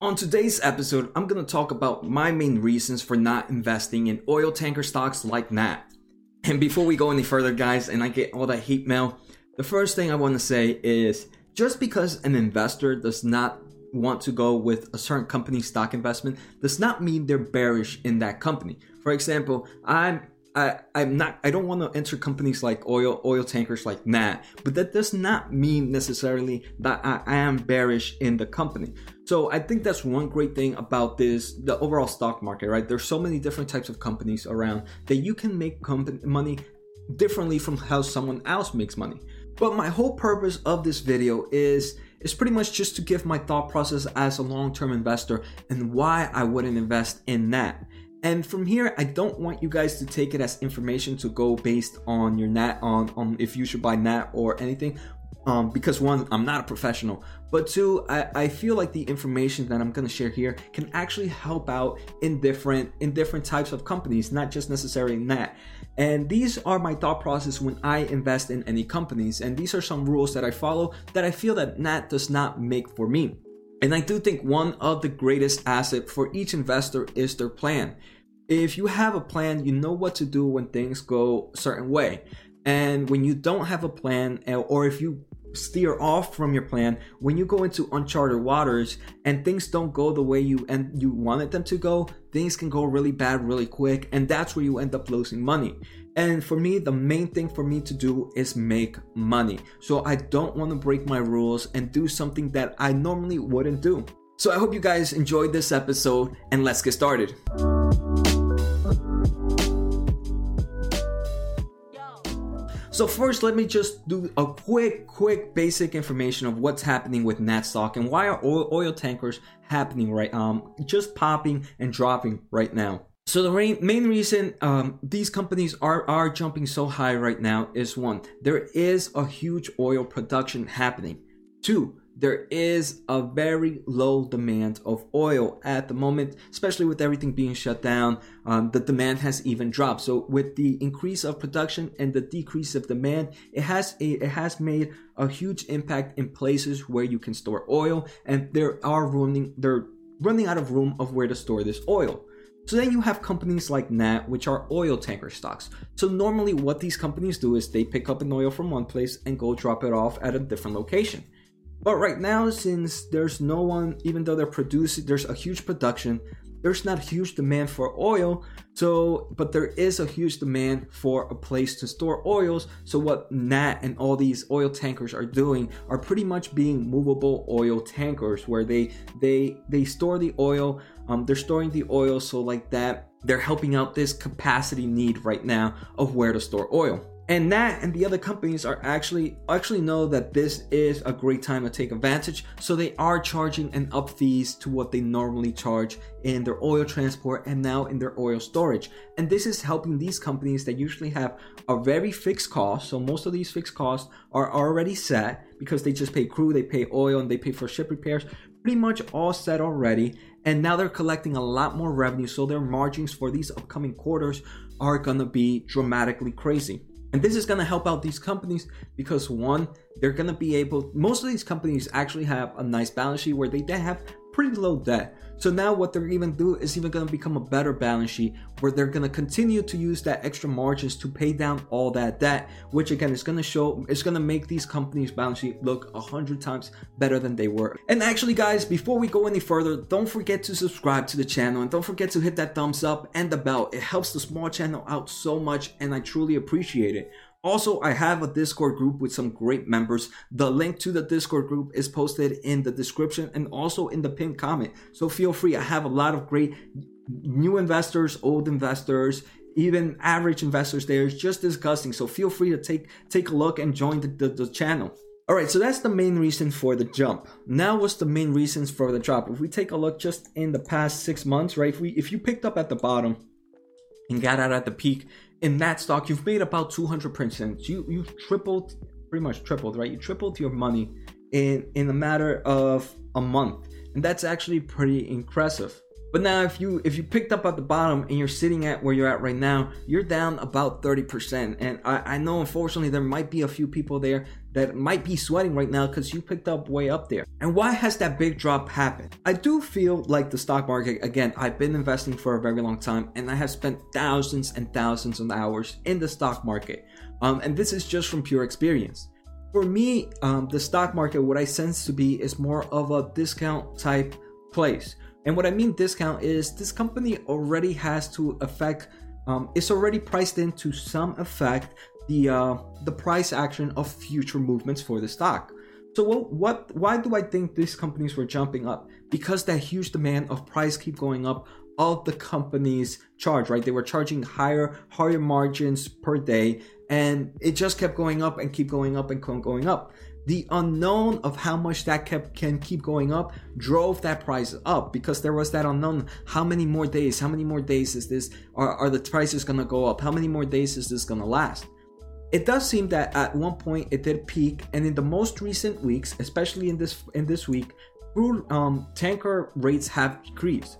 On today's episode, I'm going to talk about my main reasons for not investing in oil tanker stocks like NAT. And before we go any further, guys, and I get all that hate mail, the first thing I want to say is just because an investor does not want to go with a certain company stock investment does not mean they're bearish in that company. For example, I'm I, I'm not I don't want to enter companies like oil oil tankers like that, but that does not mean necessarily that I, I am bearish in the company. So I think that's one great thing about this the overall stock market, right? There's so many different types of companies around that you can make company money differently from how someone else makes money. But my whole purpose of this video is is pretty much just to give my thought process as a long-term investor and why I wouldn't invest in that. And from here, I don't want you guys to take it as information to go based on your nat on on if you should buy nat or anything. Um, because one, I'm not a professional, but two, I, I feel like the information that I'm gonna share here can actually help out in different in different types of companies, not just necessarily nat. And these are my thought process when I invest in any companies, and these are some rules that I follow that I feel that nat does not make for me. And I do think one of the greatest asset for each investor is their plan. If you have a plan, you know what to do when things go a certain way. And when you don't have a plan, eh, or if you steer off from your plan, when you go into uncharted waters and things don't go the way you and you wanted them to go, things can go really bad really quick, and that's where you end up losing money. And for me, the main thing for me to do is make money. So I don't want to break my rules and do something that I normally wouldn't do. So I hope you guys enjoyed this episode and let's get started. So first, let me just do a quick, quick basic information of what's happening with Nat stock and why are oil, oil tankers happening right, um, just popping and dropping right now. So the main, main reason um, these companies are are jumping so high right now is one, there is a huge oil production happening. Two, there is a very low demand of oil at the moment, especially with everything being shut down. Um, the demand has even dropped. So with the increase of production and the decrease of demand, it has a, it has made a huge impact in places where you can store oil, and there are running they're running out of room of where to store this oil. So then you have companies like Nat, which are oil tanker stocks. So normally what these companies do is they pick up an oil from one place and go drop it off at a different location. But right now, since there's no one, even though they're producing, there's a huge production, there's not huge demand for oil. So, but there is a huge demand for a place to store oils. So, what Nat and all these oil tankers are doing are pretty much being movable oil tankers, where they they they store the oil. Um, they're storing the oil, so like that, they're helping out this capacity need right now of where to store oil and that and the other companies are actually actually know that this is a great time to take advantage. So they are charging an up fees to what they normally charge in their oil transport and now in their oil storage. And this is helping these companies that usually have a very fixed cost. So most of these fixed costs are already set because they just pay crew they pay oil and they pay for ship repairs. Pretty much all set already. And now they're collecting a lot more revenue. So their margins for these upcoming quarters are gonna be dramatically crazy and this is going to help out these companies because one, they're going to be able, most of these companies actually have a nice balance sheet where they, have pretty low debt. So now what they're even do is even going to become a better balance sheet where they're going to continue to use that extra margins to pay down all that debt, which again is going to show, it's going to make these companies balance sheet look a hundred times better than they were. And actually guys, before we go any further, don't forget to subscribe to the channel and don't forget to hit that thumbs up and the bell. It helps the small channel out so much and I truly appreciate it. Also, I have a Discord group with some great members. The link to the Discord group is posted in the description and also in the pinned comment. So feel free. I have a lot of great new investors, old investors, even average investors there. Just disgusting. So feel free to take take a look and join the, the, the channel. All right, so that's the main reason for the jump. Now, what's the main reasons for the drop? If we take a look just in the past six months, right? If we if you picked up at the bottom and got out at the peak, in that stock, you've made about 200%. You you tripled, pretty much tripled, right? You tripled your money in in a matter of a month, and that's actually pretty impressive. But now, if you if you picked up at the bottom and you're sitting at where you're at right now, you're down about 30%. And I, I know, unfortunately, there might be a few people there that might be sweating right now because you picked up way up there. And why has that big drop happened? I do feel like the stock market, again, I've been investing for a very long time and I have spent thousands and thousands of hours in the stock market. Um, and this is just from pure experience. For me, um, the stock market, what I sense to be is more of a discount type place. And what I mean discount is this company already has to affect, um, it's already priced in to some effect the uh, the price action of future movements for the stock. So what, what why do I think these companies were jumping up? Because that huge demand of price keep going up of the companies charge, right? They were charging higher higher margins per day and it just kept going up and keep going up and going up. The unknown of how much that kept can keep going up drove that price up because there was that unknown. How many more days? How many more days is this? Are, are the prices gonna go up? How many more days is this gonna last? It does seem that at one point it did peak, and in the most recent weeks, especially in this in this week, crude um, tanker rates have decreased.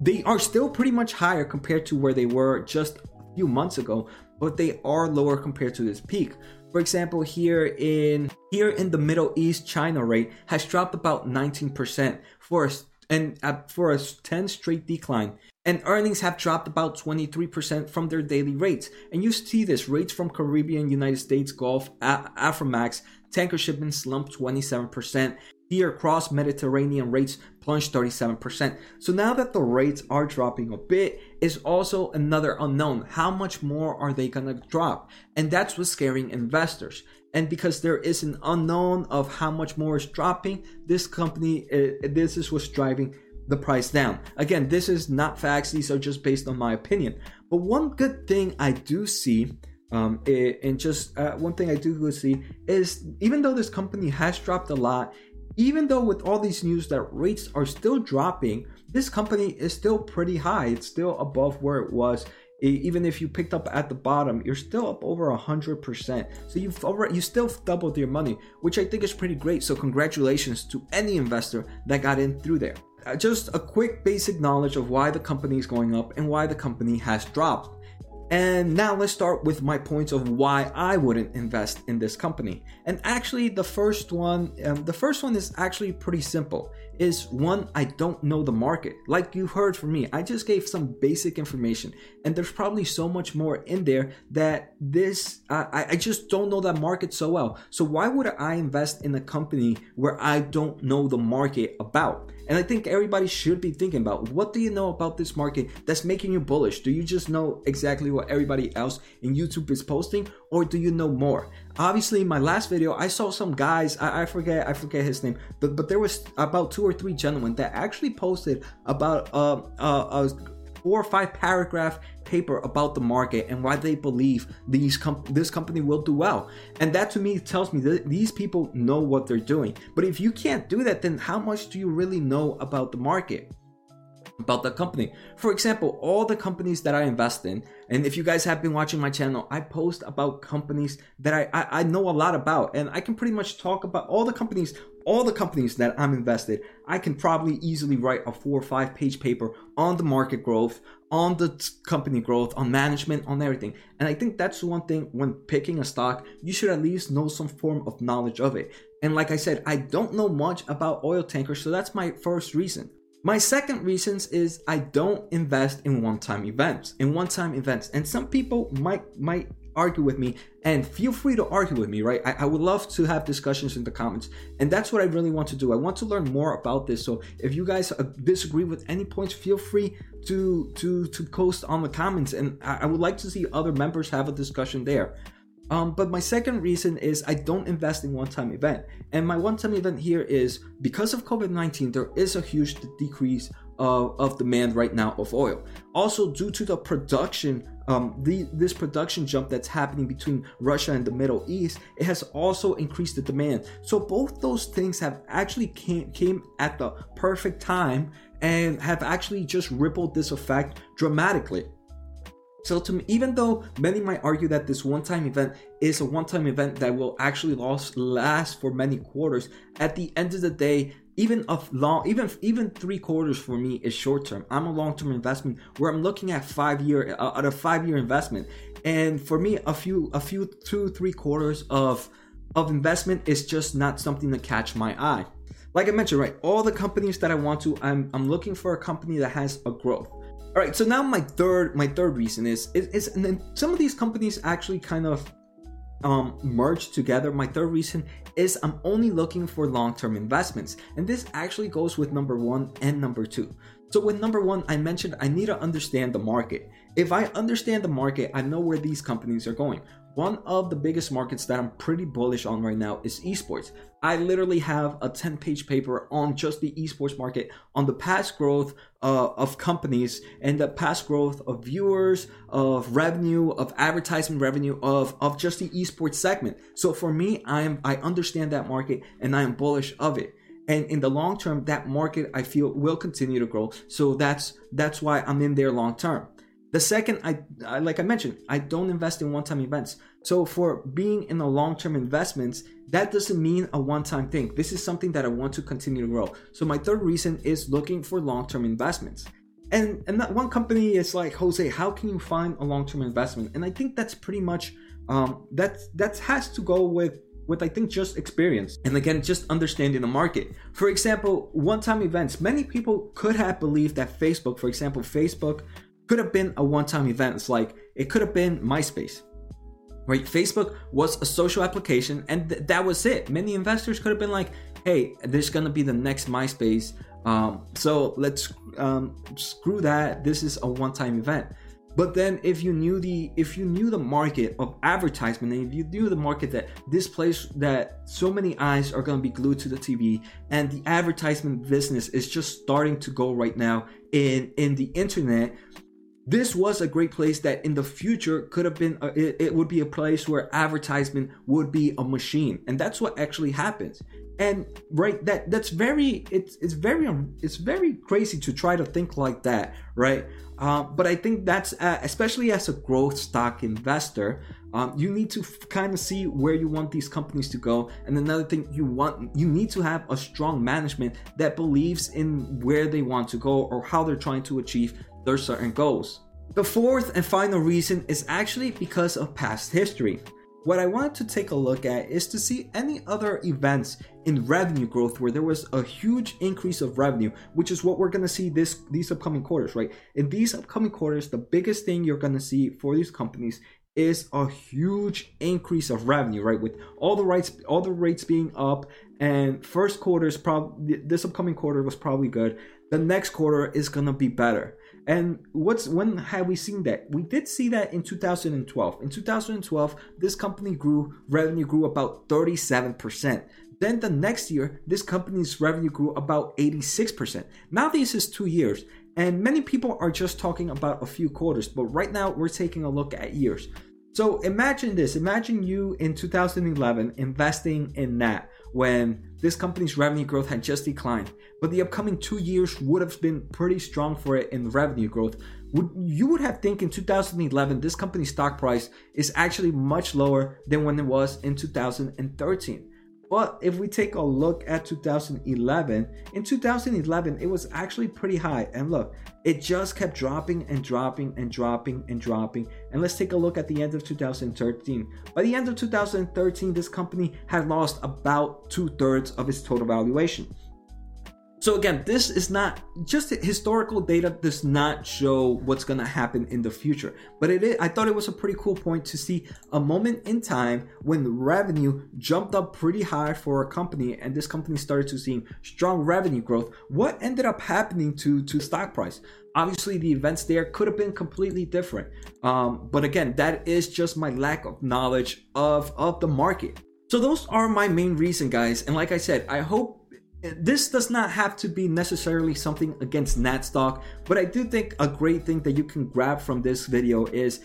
They are still pretty much higher compared to where they were just a few months ago, but they are lower compared to this peak. For example, here in here in the Middle East, China rate has dropped about 19% for a, and for a 10 straight decline. And earnings have dropped about 23% from their daily rates. And you see this rates from Caribbean, United States, Gulf, Aframax, tanker shipments slumped 27%. Here, cross Mediterranean rates plunged 37%. So now that the rates are dropping a bit, is also another unknown. How much more are they gonna drop? And that's what's scaring investors. And because there is an unknown of how much more is dropping, this company, uh, this is what's driving the price down. Again, this is not facts, these are just based on my opinion. But one good thing I do see um, and just uh, one thing I do see is even though this company has dropped a lot, even though with all these news that rates are still dropping, this company is still pretty high. It's still above where it was. Even if you picked up at the bottom, you're still up over a hundred percent. So you've already you still doubled your money, which I think is pretty great. So congratulations to any investor that got in through there. Uh, just a quick basic knowledge of why the company is going up and why the company has dropped. And now let's start with my points of why I wouldn't invest in this company. And actually, the first one, um, the first one is actually pretty simple. Is one, I don't know the market. Like you heard from me, I just gave some basic information, and there's probably so much more in there that this I, I just don't know that market so well. So why would I invest in a company where I don't know the market about? And I think everybody should be thinking about what do you know about this market that's making you bullish? Do you just know exactly what everybody else in YouTube is posting, or do you know more? Obviously, in my last video, I saw some guys, I, I forget, I forget his name, but, but there was about two or three gentlemen that actually posted about uh, uh, a four or five paragraph paper about the market and why they believe these com- this company will do well. And that to me tells me that these people know what they're doing. But if you can't do that, then how much do you really know about the market? About the company. For example, all the companies that I invest in, and if you guys have been watching my channel, I post about companies that I, I, I, know a lot about, and I can pretty much talk about all the companies all the companies that I'm invested, I can probably easily write a four or five page paper on the market growth, on the company growth, on management, on everything. And I think that's one thing when picking a stock, you should at least know some form of knowledge of it. And like I said, I don't know much about oil tankers, so that's my first reason. My second reasons is I don't invest in one-time events. In one-time events, and some people might might argue with me and feel free to argue with me right? I, I, would love to have discussions in the comments and that's what i really want to do. I want to learn more about this. So if you guys uh, disagree with any points feel free to to to post on the comments and I, I would like to see other members have a discussion there um, but my second reason is I don't invest in one-time event, and my one-time event here is because of COVID-19, there is a huge decrease of, of demand right now of oil. Also, due to the production um, the, this production jump that's happening between Russia and the Middle East, it has also increased the demand. So both those things have actually came, came at the perfect time and have actually just rippled this effect dramatically. So to me, even though many might argue that this one-time event is a one-time event that will actually last, last for many quarters, at the end of the day, even of long even even three quarters for me is short term i'm a long-term investment where i'm looking at five year uh, at a five year investment and for me a few a few two three quarters of of investment is just not something to catch my eye. Like I mentioned, right, all the companies that I want to, I'm I'm looking for a company that has a growth. All right, so now my third my third reason is is, is and then some of these companies actually kind of um, merged together. My third reason is I'm only looking for long term investments. And this actually goes with number one and number two. So, with number one, I mentioned I need to understand the market. If I understand the market, I know where these companies are going. One of the biggest markets that I'm pretty bullish on right now is esports. I literally have a 10 page paper on just the esports market, on the past growth uh, of companies and the past growth of viewers, of revenue, of advertisement revenue, of, of just the esports segment. So for me, I am I understand that market and I am bullish of it and in the long term that market i feel will continue to grow so that's that's why i'm in there long term the second, I, I like I mentioned, I don't invest in one-time events. So for being in a long-term investments, that doesn't mean a one-time thing. This is something that I want to continue to grow. So my third reason is looking for long-term investments. And and that one company is like Jose, how can you find a long-term investment? And I think that's pretty much um, that that has to go with with I think just experience and again just understanding the market. For example, one-time events. Many people could have believed that Facebook, for example, Facebook could have been a one-time event. It's like it could have been MySpace. Right? Facebook was a social application and th- that was it. Many investors could have been like, hey, there's gonna be the next MySpace. Um, so let's um, screw that. This is a one-time event. But then if you knew the if you knew the market of advertisement and if you knew the market that this place that so many eyes are going to be glued to the TV and the advertisement business is just starting to go right now in in the internet this was a great place that in the future could have been a, it, it, would be a place where advertisement would be a machine. And that's what actually happens and right that that's very it's it's very it's very crazy to try to think like that right uh, but i think that's uh, especially as a growth stock investor um, you need to f- kind of see where you want these companies to go and another thing you want you need to have a strong management that believes in where they want to go or how they're trying to achieve their certain goals. The fourth and final reason is actually because of past history. What I wanted to take a look at is to see any other events in revenue growth where there was a huge increase of revenue, which is what we're going to see this these upcoming quarters, right? In these upcoming quarters, the biggest thing you're going to see for these companies is a huge increase of revenue, right? With all the rights, all the rates being up, and first quarter is probably this upcoming quarter was probably good. The next quarter is gonna be better. And what's when have we seen that? We did see that in 2012. In 2012, this company grew revenue grew about 37%. Then the next year, this company's revenue grew about 86%. Now this is 2 years, and many people are just talking about a few quarters, but right now we're taking a look at years. So imagine this, imagine you in 2011 investing in that when this company's revenue growth had just declined, but the upcoming two years would have been pretty strong for it in revenue growth. Would you would have think in 2011 this company's stock price is actually much lower than when it was in 2013. But if we take a look at 2011, in 2011, it was actually pretty high. And look, it just kept dropping and dropping and dropping and dropping. And let's take a look at the end of 2013. By the end of 2013, this company had lost about two thirds of its total valuation. So again, this is not just historical data does not show what's going to happen in the future. But it is, I thought it was a pretty cool point to see a moment in time when revenue jumped up pretty high for a company and this company started to see strong revenue growth. What ended up happening to to stock price? Obviously, the events there could have been completely different. Um, but again, that is just my lack of knowledge of of the market. So those are my main reason, guys. And like I said, I hope this does not have to be necessarily something against Natstock, but I do think a great thing that you can grab from this video is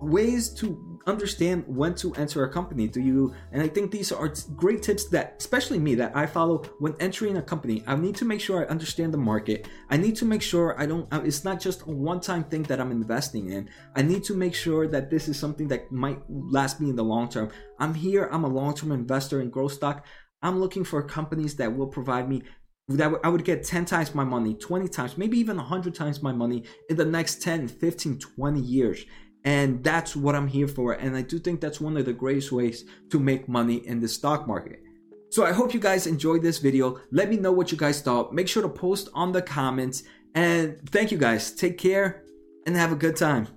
ways to understand when to enter a company. Do you and i think these are great tips that especially me that i follow when entering a company. I need to make sure i understand the market. I need to make sure i don't it's not just a one-time thing that i'm investing in. I need to make sure that this is something that might last me in the long term. I'm here i'm a long-term investor in growth stock I'm looking for companies that will provide me that I would get 10 times my money, 20 times, maybe even 100 times my money in the next 10, 15, 20 years. And that's what I'm here for. And I do think that's one of the greatest ways to make money in the stock market. So I hope you guys enjoyed this video. Let me know what you guys thought. Make sure to post on the comments. And thank you guys. Take care and have a good time.